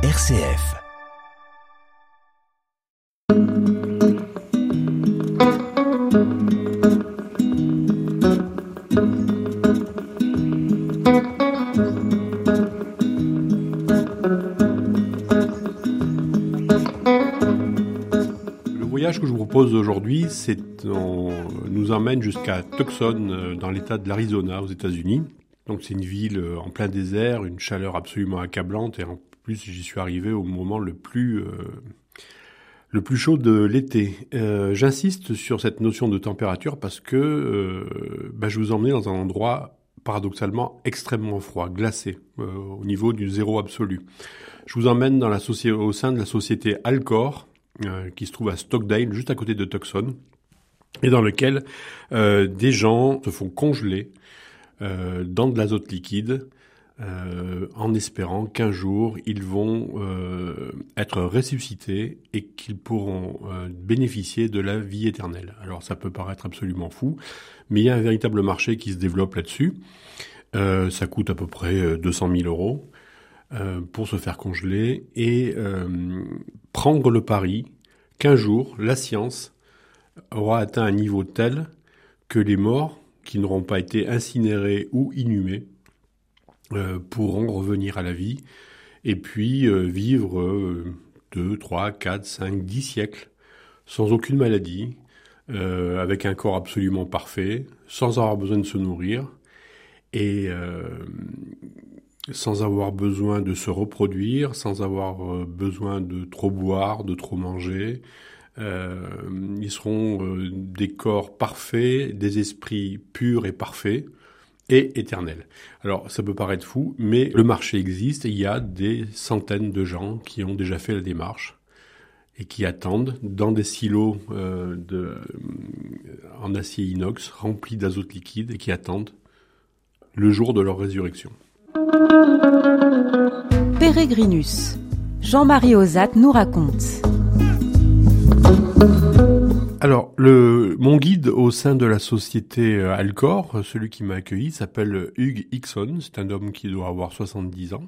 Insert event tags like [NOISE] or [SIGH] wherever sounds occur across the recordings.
RCF. Le voyage que je vous propose aujourd'hui, c'est on nous emmène jusqu'à Tucson, euh, dans l'État de l'Arizona, aux États-Unis. Donc c'est une ville euh, en plein désert, une chaleur absolument accablante, et en j'y suis arrivé au moment le plus euh, le plus chaud de l'été. Euh, J'insiste sur cette notion de température parce que euh, bah, je vous emmène dans un endroit paradoxalement extrêmement froid, glacé, au niveau du zéro absolu. Je vous emmène dans la au sein de la société Alcor, qui se trouve à Stockdale, juste à côté de Tucson, et dans lequel des gens se font congeler dans de l'azote liquide, euh, en espérant qu'un jour ils vont euh, être ressuscités et qu'ils pourront euh, bénéficier de la vie éternelle. Alors ça peut paraître absolument fou, mais il y a un véritable marché qui se développe là-dessus. Ça coûte à peu près euh, 200 000 euros pour se faire congeler et prendre le pari qu'un jour la science aura atteint un niveau tel que les morts qui n'auront pas été incinérés ou inhumés pourront revenir à la vie et puis euh, vivre euh, 2, 3, 4, 5, 10 siècles sans aucune maladie, euh, avec un corps absolument parfait, sans avoir besoin de se nourrir et euh, sans avoir besoin de se reproduire, sans avoir euh, besoin de trop boire, de trop manger. Euh, ils seront euh, des corps parfaits, des esprits purs et parfaits et éternels. Alors ça peut paraître fou, mais le marché existe il y a des centaines de gens qui ont déjà fait la démarche et qui attendent dans des silos euh, euh, en acier inox remplis d'azote liquide et qui attendent le jour de leur résurrection. Pérégrinus. Jean-Marie Ozat nous raconte. Alors, le, mon guide au sein de la société euh, Alcor, celui qui m'a accueilli, s'appelle Hugh Hickson. C'est un homme qui doit avoir 70 ans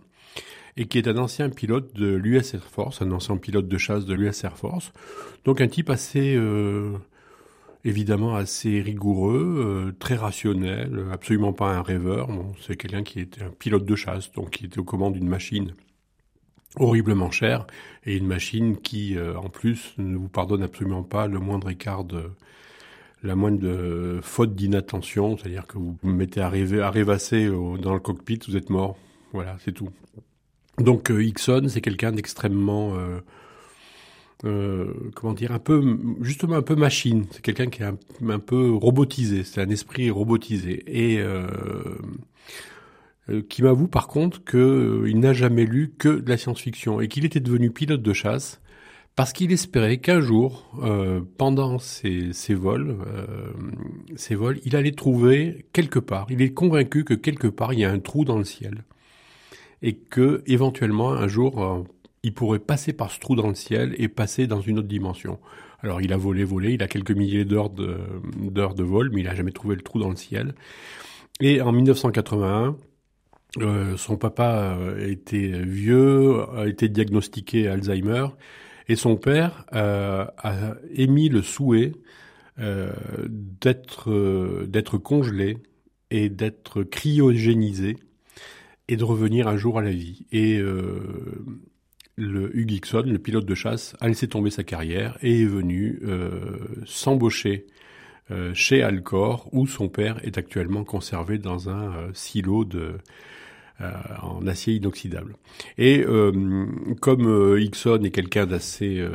et qui est un ancien pilote de l'US Air Force, un ancien pilote de chasse de l'US Air Force. Donc un type assez, euh, évidemment assez rigoureux, euh, très rationnel, absolument pas un rêveur. Bon, c'est quelqu'un qui était un pilote de chasse, donc qui était aux commandes d'une machine horriblement chère et une machine qui, euh, en plus, ne vous pardonne absolument pas le moindre écart de la moindre de faute d'inattention, c'est-à-dire que vous vous mettez à, rêver, à rêvasser au- dans le cockpit, vous êtes mort. Voilà, c'est tout. Donc euh, Hickson, c'est quelqu'un d'extrêmement, euh, euh, comment dire, un peu, justement un peu machine. C'est quelqu'un qui est un, un peu robotisé. C'est un esprit robotisé et euh, euh, qui m'avoue par contre que euh, n'a jamais lu que de la science-fiction et qu'il était devenu pilote de chasse parce qu'il espérait qu'un jour, euh, pendant ses, vols, euh, ses vols, il allait trouver quelque part. Il est convaincu que quelque part il y a un trou dans le ciel et que éventuellement un jour euh, il pourrait passer par ce trou dans le ciel et passer dans une autre dimension. Alors il a volé, volé, il a quelques milliers d'heures de, d'heures de vol, mais il a jamais trouvé le trou dans le ciel. Et en 1981, euh, son papa euh, était vieux, a été diagnostiqué Alzheimer, et son père euh, a émis le souhait d'être congelé et d'être cryogénisé et de revenir un jour à la vie. Et le Hugh le pilote de chasse, a laissé tomber sa carrière et est venu s'embaucher chez Alcor, où son père est actuellement conservé dans un silo de, en acier inoxydable. Et euh, comme euh, Hickson est quelqu'un d'assez euh,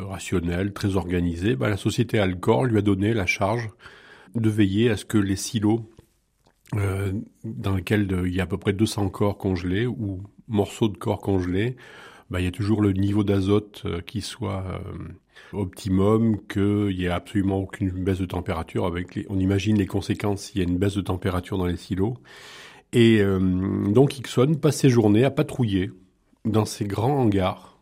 rationnel, très organisé, bah, la société Alcor lui a donné la charge de veiller à ce que les silos euh, dans lesquels il y a à peu près 200 corps congelés ou morceaux de corps congelés, bah, il y a toujours le niveau d'azote euh, qui soit euh, optimum, qu'il n'y ait absolument aucune baisse de température. On imagine les conséquences s'il y a une baisse de température dans les silos. Et euh, donc Hickson passe ses journées à patrouiller dans ces grands hangars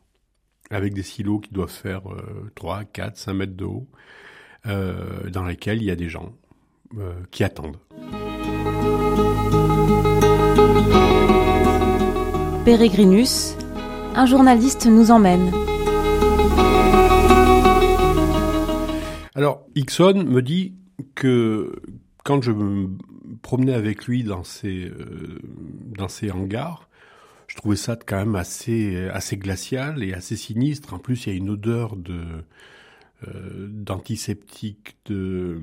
avec des silos qui doivent faire euh, 3, 4, 5 mètres de haut, euh, dans lesquels il y a des gens euh, qui attendent. Pérégrinus, un journaliste nous emmène. Alors, Ixon me dit que quand je me promenais avec lui dans ses, euh, dans ses hangars, je trouvais ça quand même assez, assez glacial et assez sinistre. En plus, il y a une odeur de, euh, d'antiseptiques, de,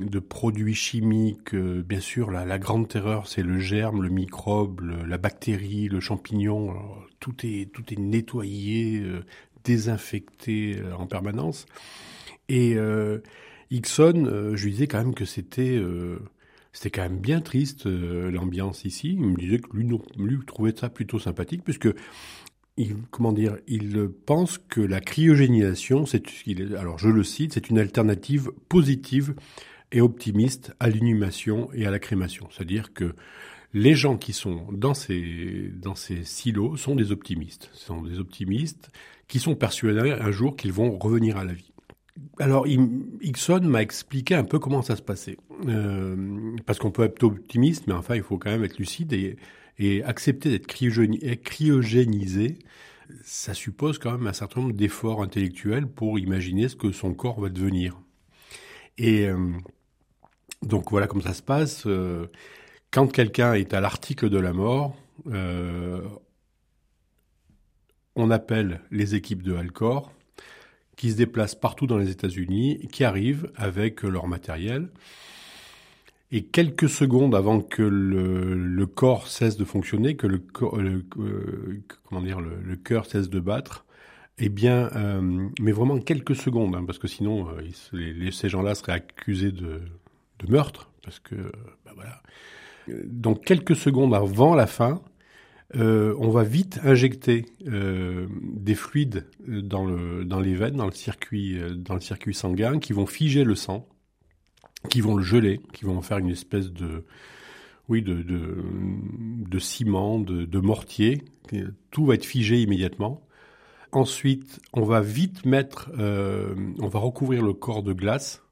de, produits chimiques. Euh, bien sûr, la, grande terreur, c'est le germe, le microbe, la bactérie, le champignon. tout est tout est nettoyé, désinfecté en permanence. Et Ixon, je lui disais quand même que c'était c'était quand même bien triste l'ambiance ici. Il me disait que lui, lui trouvait ça plutôt sympathique puisque il, comment dire, il pense que la cryogénisation, c'est, alors je le cite, c'est une alternative positive et optimiste à l'inhumation et à la crémation. C'est-à-dire que les gens qui sont dans ces, dans ces silos sont des optimistes. Ce sont des optimistes qui sont persuadés un jour qu'ils vont revenir à la vie. Alors, Ixon m'a expliqué un peu comment ça se passait. Euh, parce qu'on peut être optimiste, mais enfin, il faut quand même être lucide et, accepter d'être cryogénisé, ça suppose quand même un certain nombre d'efforts intellectuels pour imaginer ce que son corps va devenir. Et euh, donc voilà comment ça se passe. Euh, quand quelqu'un est à l'article de la mort, on appelle les équipes de Alcor qui se déplacent partout dans les États-Unis, qui arrivent avec leur matériel et quelques secondes avant que le, corps cesse de fonctionner, que le, euh, comment dire, le, cœur cesse de battre, eh bien, euh, mais vraiment quelques secondes, hein, parce que sinon, euh, ces gens-là seraient accusés de, meurtre, parce que, bah voilà. Donc, quelques secondes avant la fin, on va vite injecter des fluides dans, le, dans les veines, dans le circuit, sanguin, qui vont figer le sang qui vont le geler, qui vont en faire une espèce de, oui, de, de, ciment, de, mortier. Tout va être figé immédiatement. Ensuite, on va vite mettre, euh, on va recouvrir le corps de glace,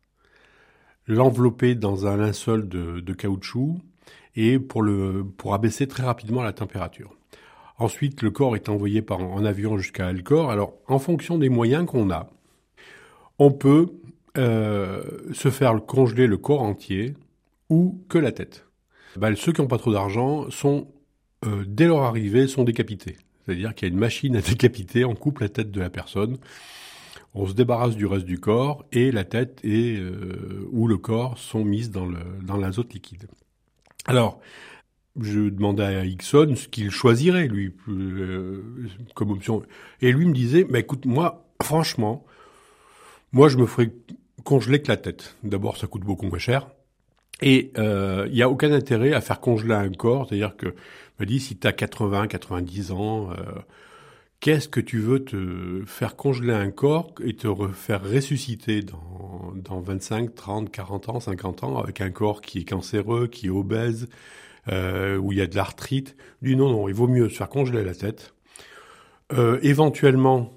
l'envelopper dans un linceul de caoutchouc et pour abaisser très rapidement la température. Ensuite, le corps est envoyé par en avion jusqu'à Alcor. Alors, en fonction des moyens qu'on a, on peut euh, se faire congeler le corps entier ou que la tête. Ben, ceux qui n'ont pas trop d'argent sont, euh, dès leur arrivée, sont décapités. C'est-à-dire qu'il y a une machine à décapiter, on coupe la tête de la personne, on se débarrasse du reste du corps et la tête et euh, ou le corps sont mises dans l'azote liquide. Alors, je demandais à Ixon ce qu'il choisirait lui comme option et lui me disait "Mais écoute moi franchement moi je me ferais congeler que la tête. D'abord, ça coûte beaucoup moins cher. Et euh, il n'y a aucun intérêt à faire congeler un corps. C'est-à-dire que, me dit, si tu as 80, 90 ans, euh, qu'est-ce que tu veux te faire congeler un corps et te faire ressusciter dans, dans 25, 30, 40 ans, 50 ans avec un corps qui est cancéreux, qui est obèse, euh, où il y a de l'arthrite? Lui, non, non, il vaut mieux se faire congeler la tête. Euh, éventuellement,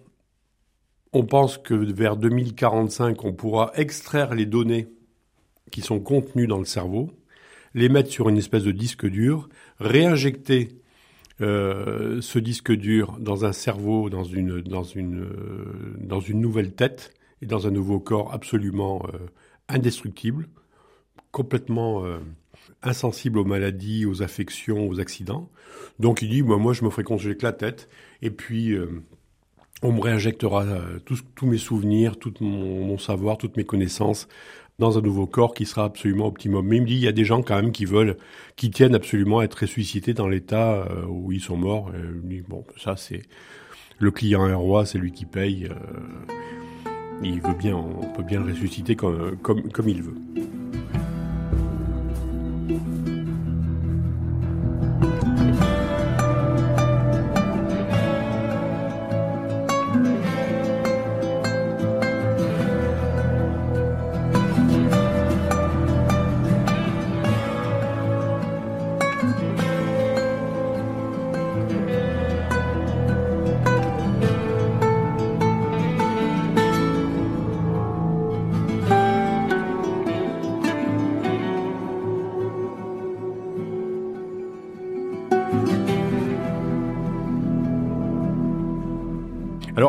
on pense que vers 2045, on pourra extraire les données qui sont contenues dans le cerveau, les mettre sur une espèce de disque dur, réinjecter euh, ce disque dur dans un cerveau, dans une, dans une, euh, dans une nouvelle tête et dans un nouveau corps absolument euh, indestructible, complètement insensible aux maladies, aux affections, aux accidents. Donc il dit, moi, moi je me ferai congeler que la tête, et puis on me réinjectera euh, tous, mes souvenirs, tout mon, savoir, toutes mes connaissances dans un nouveau corps qui sera absolument optimum. Mais il me dit, il y a des gens quand même qui veulent, qui tiennent absolument à être ressuscités dans l'état euh, où ils sont morts. Et bon, ça c'est le client est roi, c'est lui qui paye. Euh, il veut bien, on peut bien le ressusciter comme il veut.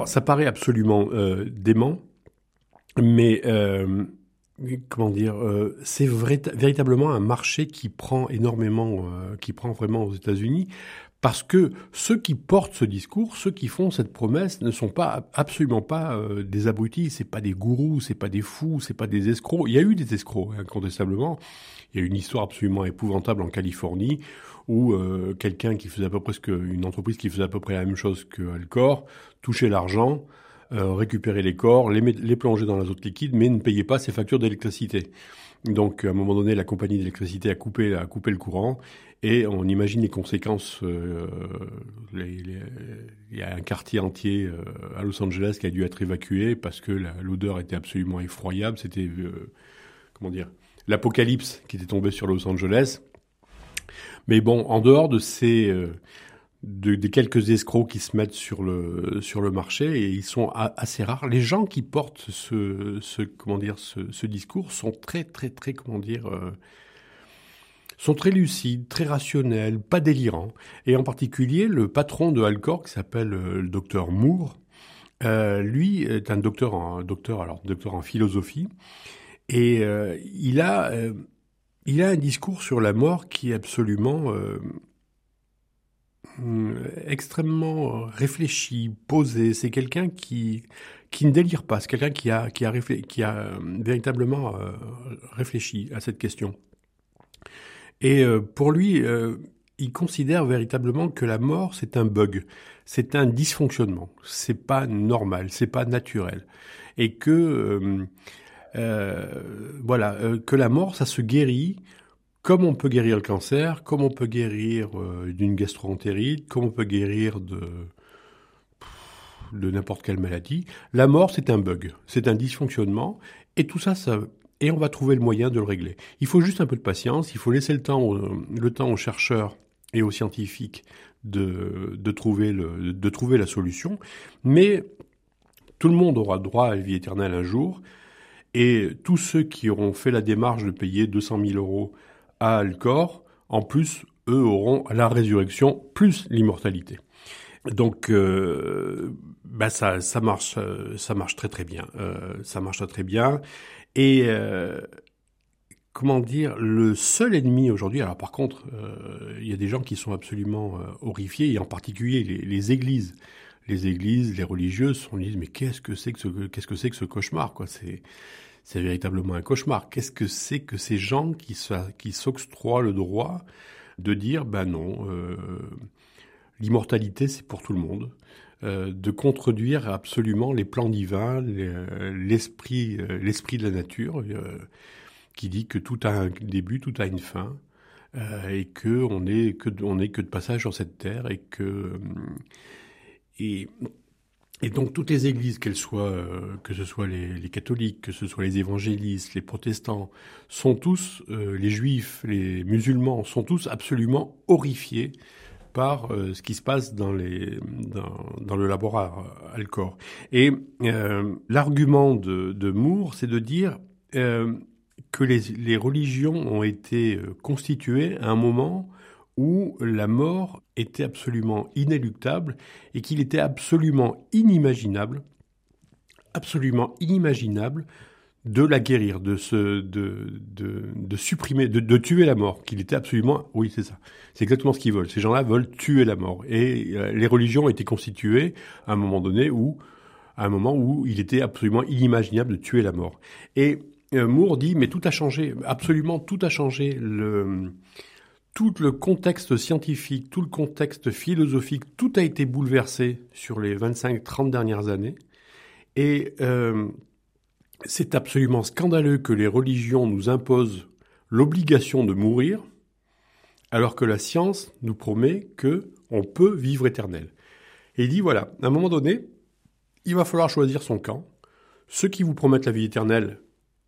Ça paraît absolument dément, mais comment dire, c'est véritablement un marché qui prend énormément, qui prend vraiment aux États-Unis, parce que ceux qui portent ce discours, ceux qui font cette promesse, ne sont pas absolument pas euh, des abrutis. C'est pas des gourous, c'est pas des fous, c'est pas des escrocs. Il y a eu des escrocs, incontestablement. Il y a une histoire absolument épouvantable en Californie où euh, quelqu'un qui faisait à peu près une entreprise qui faisait à peu près la même chose que Alcor touchait l'argent, euh, récupérait les corps, les, les plonger dans l'azote liquide, mais ne payait pas ses factures d'électricité. Donc, à un moment donné, la compagnie d'électricité a coupé, a coupé le courant et on imagine les conséquences. Euh, il y a un quartier entier euh, à Los Angeles qui a dû être évacué parce que l'odeur était absolument effroyable. C'était, euh, comment dire, l'apocalypse qui était tombé sur Los Angeles. Mais bon, en dehors de ces de, des quelques escrocs qui se mettent sur le sur le marché et ils sont assez rares. Les gens qui portent ce, comment dire ce, discours sont très très très comment dire sont très lucides, très rationnels, pas délirants. Et en particulier, le patron de Alcor, qui s'appelle euh, le docteur Moore, euh, lui est un docteur en, docteur, alors, docteur en philosophie. Et euh, il, a, euh, il a un discours sur la mort qui est absolument extrêmement réfléchi, posé. C'est quelqu'un qui, qui ne délire pas. C'est quelqu'un qui a, qui a, qui a véritablement réfléchi à cette question. Et euh, pour lui, euh, il considère véritablement que la mort, c'est un bug, c'est un dysfonctionnement, c'est pas normal, c'est pas naturel, et que euh, voilà, que la mort, ça se guérit comme on peut guérir le cancer, comme on peut guérir d'une gastroentérite, comme on peut guérir de n'importe quelle maladie. La mort, c'est un bug, c'est un dysfonctionnement, et tout ça, ça on va trouver le moyen de le régler. Il faut juste un peu de patience, il faut laisser le temps, aux chercheurs et aux scientifiques de, trouver de trouver la solution, mais tout le monde aura droit à la vie éternelle un jour, et tous ceux qui auront fait la démarche de payer 200 000 euros à Alcor, en plus, eux auront la résurrection plus l'immortalité. Donc, euh, bah ça, ça marche, ça marche très très bien. Euh, ça marche très bien. Et euh, comment dire, le seul ennemi aujourd'hui, alors par contre, euh, il y a des gens qui sont absolument euh, horrifiés, et en particulier les, églises. Les églises, les religieuses, on disent mais qu'est-ce que c'est que ce qu'est-ce que c'est que ce cauchemar quoi? C'est c'est véritablement un cauchemar. Qu'est-ce que c'est que ces gens qui s'octroient le droit de dire ben non, l'immortalité c'est pour tout le monde. Euh, de contredire absolument les plans divins, l'esprit, euh, l'esprit de la nature, euh, qui dit que tout a un début, tout a une fin, et que on que que de passage sur cette terre, et que et et donc toutes les églises, qu'elles soient, que ce soit les, catholiques, que ce soit les évangélistes, les protestants, sont tous, les juifs, les musulmans, sont tous absolument horrifiés par euh, ce qui se passe dans, les, dans, le laboratoire Alcor. Et euh, l'argument de, Moore, c'est de dire euh, que les, religions ont été constituées à un moment où la mort était absolument inéluctable et qu'il était absolument inimaginable, absolument inimaginable de la guérir, de supprimer, de, de, tuer la mort, qu'il était absolument, oui, c'est ça. C'est exactement ce qu'ils veulent. Ces gens-là veulent tuer la mort. Et euh, les religions ont été constituées à un moment donné où, à un moment où il était absolument inimaginable de tuer la mort. Et euh, Moore dit, mais tout a changé, absolument tout a changé. Le, tout le contexte scientifique, tout le contexte philosophique, tout a été bouleversé sur les 25-30 dernières années. Et euh, c'est absolument scandaleux que les religions nous imposent l'obligation de mourir, alors que la science nous promet que on peut vivre éternel. Et il dit voilà, à un moment donné, il va falloir choisir son camp. Ceux qui vous promettent la vie éternelle,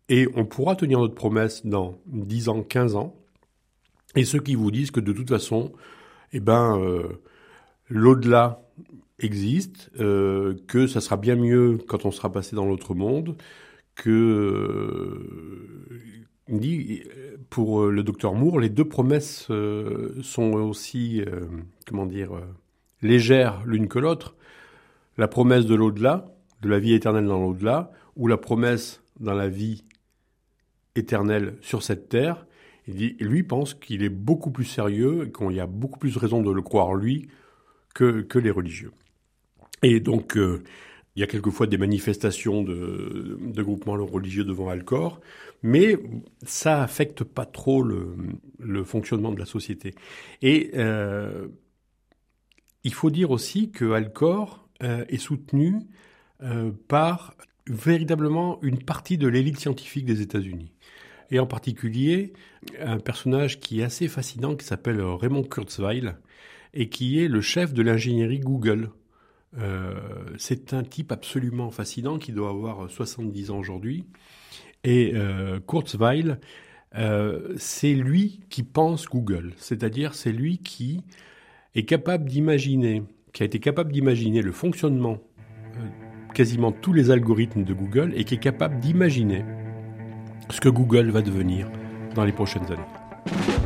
et on pourra tenir notre promesse dans 10 ans, 15 ans, et ceux qui vous disent que de toute façon, eh ben, euh, l'au-delà existe, euh, que ça sera bien mieux quand on sera passé dans l'autre monde, que euh, pour le docteur Moore, les deux promesses sont aussi, comment dire, légères l'une que l'autre. la promesse de l'au-delà, de la vie éternelle dans l'au-delà, ou la promesse dans la vie éternelle sur cette terre. Lui pense qu'il est beaucoup plus sérieux qu'il y a beaucoup plus de raisons de le croire lui que, les religieux. Et donc, euh, il y a quelquefois des manifestations de, groupements religieux devant Alcor, mais ça affecte pas trop le, fonctionnement de la société. Et euh, il faut dire aussi que Alcor euh, est soutenu par véritablement une partie de l'élite scientifique des États-Unis. Et en particulier, un personnage qui est assez fascinant, qui s'appelle Raymond Kurzweil, et qui est le chef de l'ingénierie Google. Euh, c'est un type absolument fascinant qui doit avoir 70 ans aujourd'hui. Et euh, Kurzweil, euh, c'est lui qui pense Google, c'est-à-dire c'est lui qui est capable d'imaginer, qui a été capable d'imaginer le fonctionnement quasiment tous les algorithmes de Google et qui est capable d'imaginer ce que Google va devenir dans les prochaines années.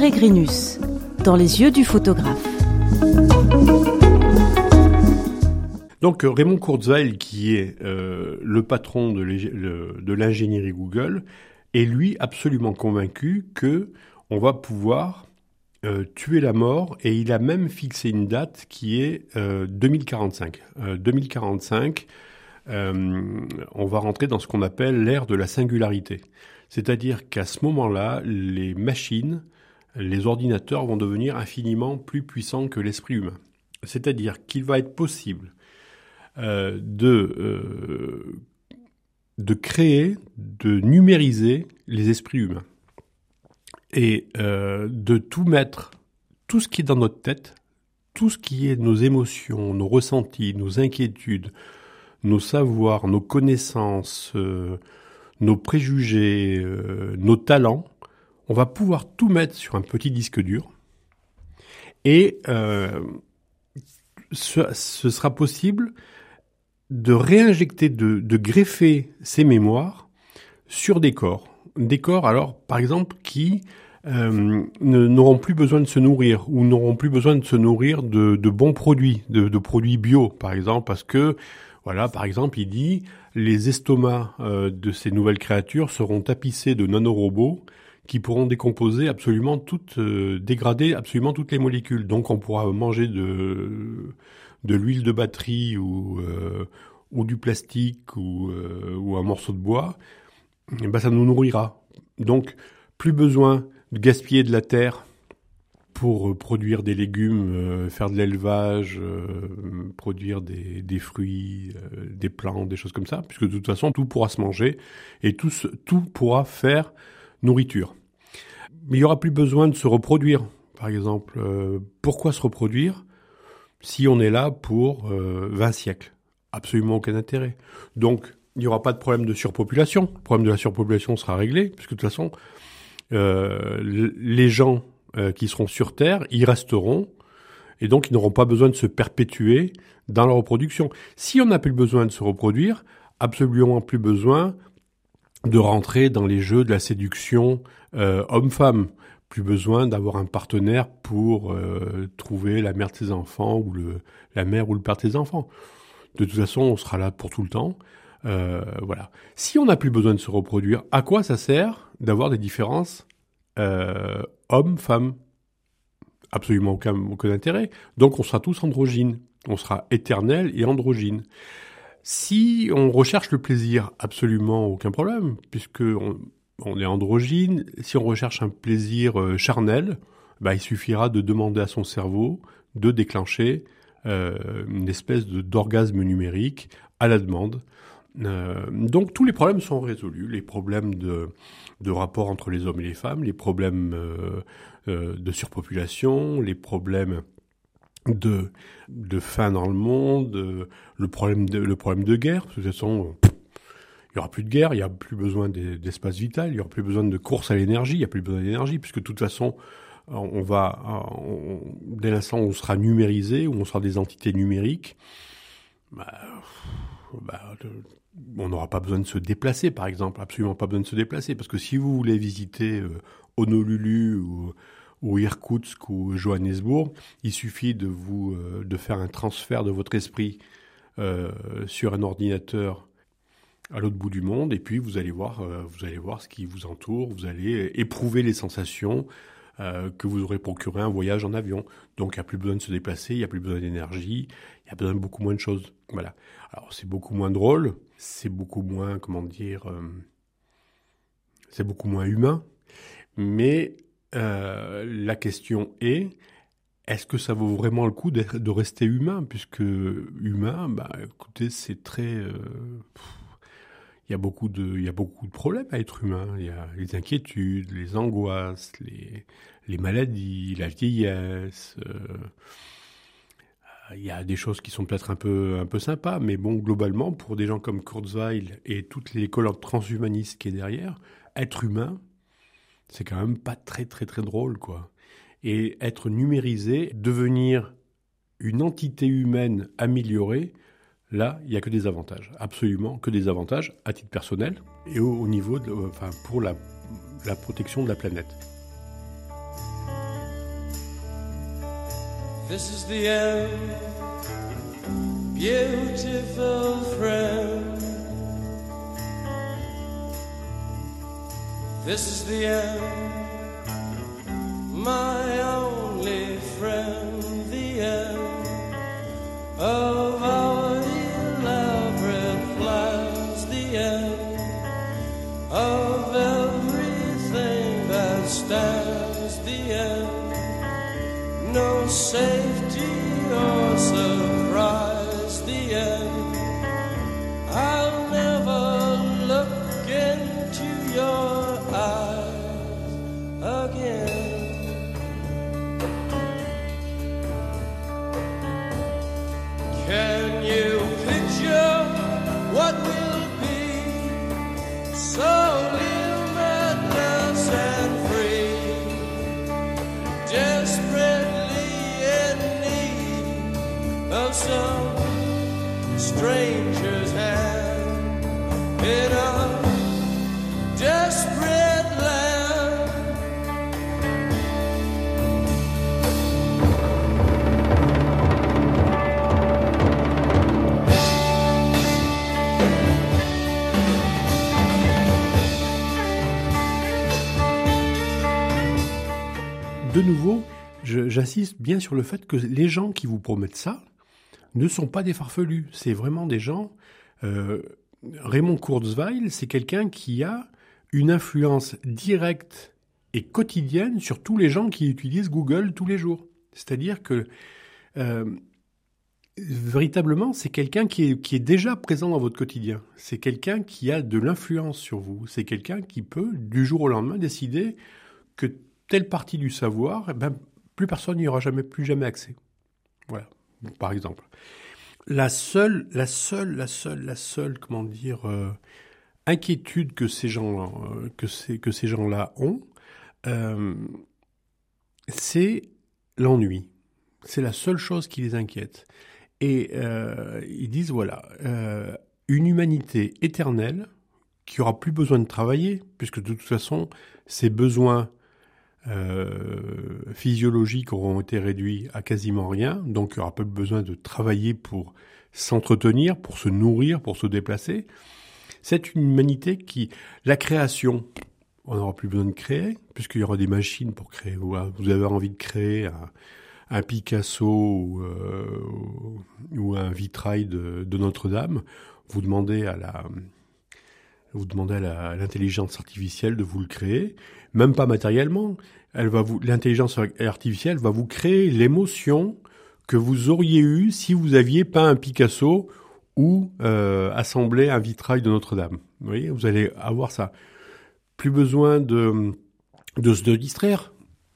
Peregrinus, dans les yeux du photographe. Donc Raymond Kurzweil, qui est euh, le patron de l'ingénierie Google, est lui absolument convaincu que on va pouvoir euh, tuer la mort et il a même fixé une date qui est 2045. Euh, 2045, on va rentrer dans ce qu'on appelle l'ère de la singularité. C'est-à-dire qu'à ce moment-là, les machines les ordinateurs vont devenir infiniment plus puissants que l'esprit humain. C'est-à-dire qu'il va être possible euh, de, euh, de créer, de numériser les esprits humains et euh, de tout mettre, tout ce qui est dans notre tête, tout ce qui est nos émotions, nos ressentis, nos inquiétudes, nos savoirs, nos connaissances, nos préjugés, nos talents, on va pouvoir tout mettre sur un petit disque dur et euh, ce, sera possible de réinjecter, de, greffer ces mémoires sur des corps. Des corps, alors, par exemple, qui euh, n'auront plus besoin de se nourrir ou n'auront plus besoin de se nourrir de, bons produits, de, produits bio, par exemple, parce que, voilà, par exemple, il dit, les estomacs euh, de ces nouvelles créatures seront tapissés de nanorobots qui pourront décomposer absolument toutes, euh, dégrader absolument toutes les molécules. Donc on pourra manger de, l'huile de batterie ou, euh, du plastique ou, euh, ou un morceau de bois, et ben ça nous nourrira. Donc plus besoin de gaspiller de la terre pour produire des légumes, faire de l'élevage, produire des, fruits, des plantes, des choses comme ça, puisque de toute façon tout pourra se manger et tout pourra faire nourriture. Mais il n'y aura plus besoin de se reproduire, par exemple. Euh, pourquoi se reproduire si on est là pour 20 euh, siècles? Absolument aucun intérêt. Donc, il n'y aura pas de problème de surpopulation. Le problème de la surpopulation sera réglé, puisque de toute façon, euh, les gens qui seront sur Terre, ils resteront, Et donc, ils n'auront pas besoin de se perpétuer dans la reproduction. Si on n'a plus besoin de se reproduire, absolument plus besoin de rentrer dans les jeux de la séduction euh, homme-femme. Plus besoin d'avoir un partenaire pour euh, trouver la mère de ses enfants ou la mère ou le père de ses enfants. De toute façon, on sera là pour tout le temps. Euh, voilà. Si on n'a plus besoin de se reproduire, à quoi ça sert d'avoir des différences hommes-femmes Absolument aucun, intérêt. Donc on sera tous androgynes. On sera éternel et androgyne. Si on recherche le plaisir, absolument aucun problème, puisque est androgyne. Si on recherche un plaisir euh, charnel, bah, il suffira de demander à son cerveau de déclencher euh, une espèce d'orgasme numérique à la demande. Euh, donc tous les problèmes sont résolus, les problèmes de, rapport entre les hommes et les femmes, les problèmes de surpopulation, les problèmes de, faim dans le monde, le, problème de, guerre. De il n'y aura plus de guerre, il n'y a plus besoin d'espace vital, il n'y aura plus besoin de course à l'énergie, il n'y a plus besoin d'énergie, puisque de toute façon, on va, dès l'instant où on sera numérisé, où on sera des entités numériques, bah, bah, on n'aura pas besoin de se déplacer, par exemple, absolument pas besoin de se déplacer, parce que si vous voulez visiter euh, Honolulu ou ou Irkoutsk ou Johannesburg, il suffit de vous euh, de faire un transfert de votre esprit euh, sur un ordinateur à l'autre bout du monde et puis vous allez voir euh, vous allez voir ce qui vous entoure, vous allez éprouver les sensations que vous aurez procuré un voyage en avion. Donc il n'y a plus besoin de se déplacer, il n'y a plus besoin d'énergie, il y a besoin de beaucoup moins de choses. Voilà. Alors c'est beaucoup moins drôle, c'est beaucoup moins comment dire c'est beaucoup moins humain, mais euh, la question est, est-ce que ça vaut vraiment le coup de rester humain? Puisque humain, bah, écoutez, c'est très... Euh, il y, a beaucoup de, problèmes à être humain. Il y a les inquiétudes, les angoisses, les, les maladies, la vieillesse. Euh, il y a des choses qui sont peut-être un peu, sympas, mais bon, globalement, pour des gens comme Kurzweil et toute l'école transhumaniste qui est derrière, être humain, c'est quand même pas très très très drôle quoi. Et être numérisé, devenir une entité humaine améliorée, là, il n'y a que des avantages, absolument que des avantages à titre personnel et au, niveau, de, enfin, pour la, la protection de la planète. This is the end, beautiful friend. This is the end, my only friend, the end of no safety or surprise, de nouveau, j'insiste bien sur le fait que les gens qui vous promettent ça ne sont pas des farfelus. C'est vraiment des gens. Euh, Raymond Kurzweil, c'est quelqu'un qui a une influence directe et quotidienne sur tous les gens qui utilisent Google tous les jours. C'est-à-dire que euh, véritablement, c'est quelqu'un qui est, qui est déjà présent dans votre quotidien. C'est quelqu'un qui a de l'influence sur vous. C'est quelqu'un qui peut, du jour au lendemain, décider que telle partie du savoir, eh ben, plus personne n'y aura jamais, plus jamais accès. Voilà, par exemple. La seule, la seule, la seule, la seule, comment dire, euh, inquiétude que ces gens, euh, que ces, que ces gens-là ont, euh, c'est l'ennui. C'est la seule chose qui les inquiète. Et ils disent, voilà, une humanité éternelle qui aura plus besoin de travailler, puisque de toute façon, ses besoins euh, physiologiques auront été réduits à quasiment rien, donc il n'y aura pas besoin de travailler pour s'entretenir, pour se nourrir, pour se déplacer. C'est une humanité qui, la création, on n'aura plus besoin de créer, puisqu'il y aura des machines pour créer. Vous avez envie de créer un, Picasso ou, euh, ou, un vitrail de Notre-Dame, vous demandez à la vous demandez à l'intelligence artificielle de vous le créer, même pas matériellement. Elle va vous, l'intelligence artificielle va vous créer l'émotion que vous auriez eue si vous aviez peint un Picasso ou euh, assemblé un vitrail de Notre-Dame. Vous voyez, vous allez avoir ça. Plus besoin de, de se distraire.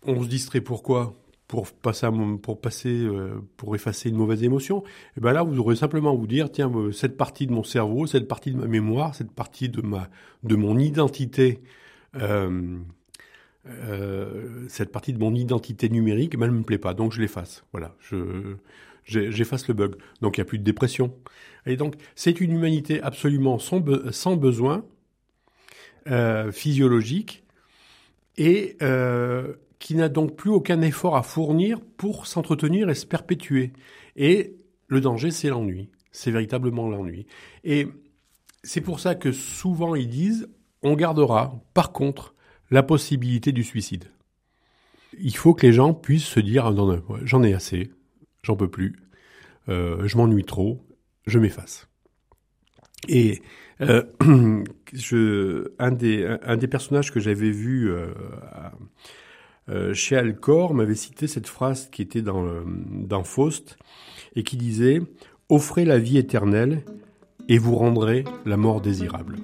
On se distrait pourquoi? Pour passer, euh, pour effacer une mauvaise émotion, et eh ben là, vous aurez simplement vous dire, tiens, euh, cette partie de mon cerveau, cette partie de ma mémoire, cette partie de ma, de mon identité, euh, cette partie de mon identité numérique, eh ben, elle me plaît pas, donc je l'efface. Voilà, je, j'efface le bug. Donc il n'y a plus de dépression. Et donc c'est une humanité absolument sans, sans besoin physiologique et qui n'a donc plus aucun effort à fournir pour s'entretenir et se perpétuer. Et le danger, c'est l'ennui. C'est véritablement l'ennui. Et c'est pour ça que souvent ils disent, on gardera, par contre, la possibilité du suicide. Il faut que les gens puissent se dire, non, j'en ai assez, j'en peux plus, euh, je m'ennuie trop, je m'efface. Et euh, [CLEARS THROAT] un, des, un, des personnages que j'avais vu euh, euh, chez Alcor m'avait cité cette phrase qui était dans, dans Faust et qui disait Offrez la vie éternelle et vous rendrez la mort désirable.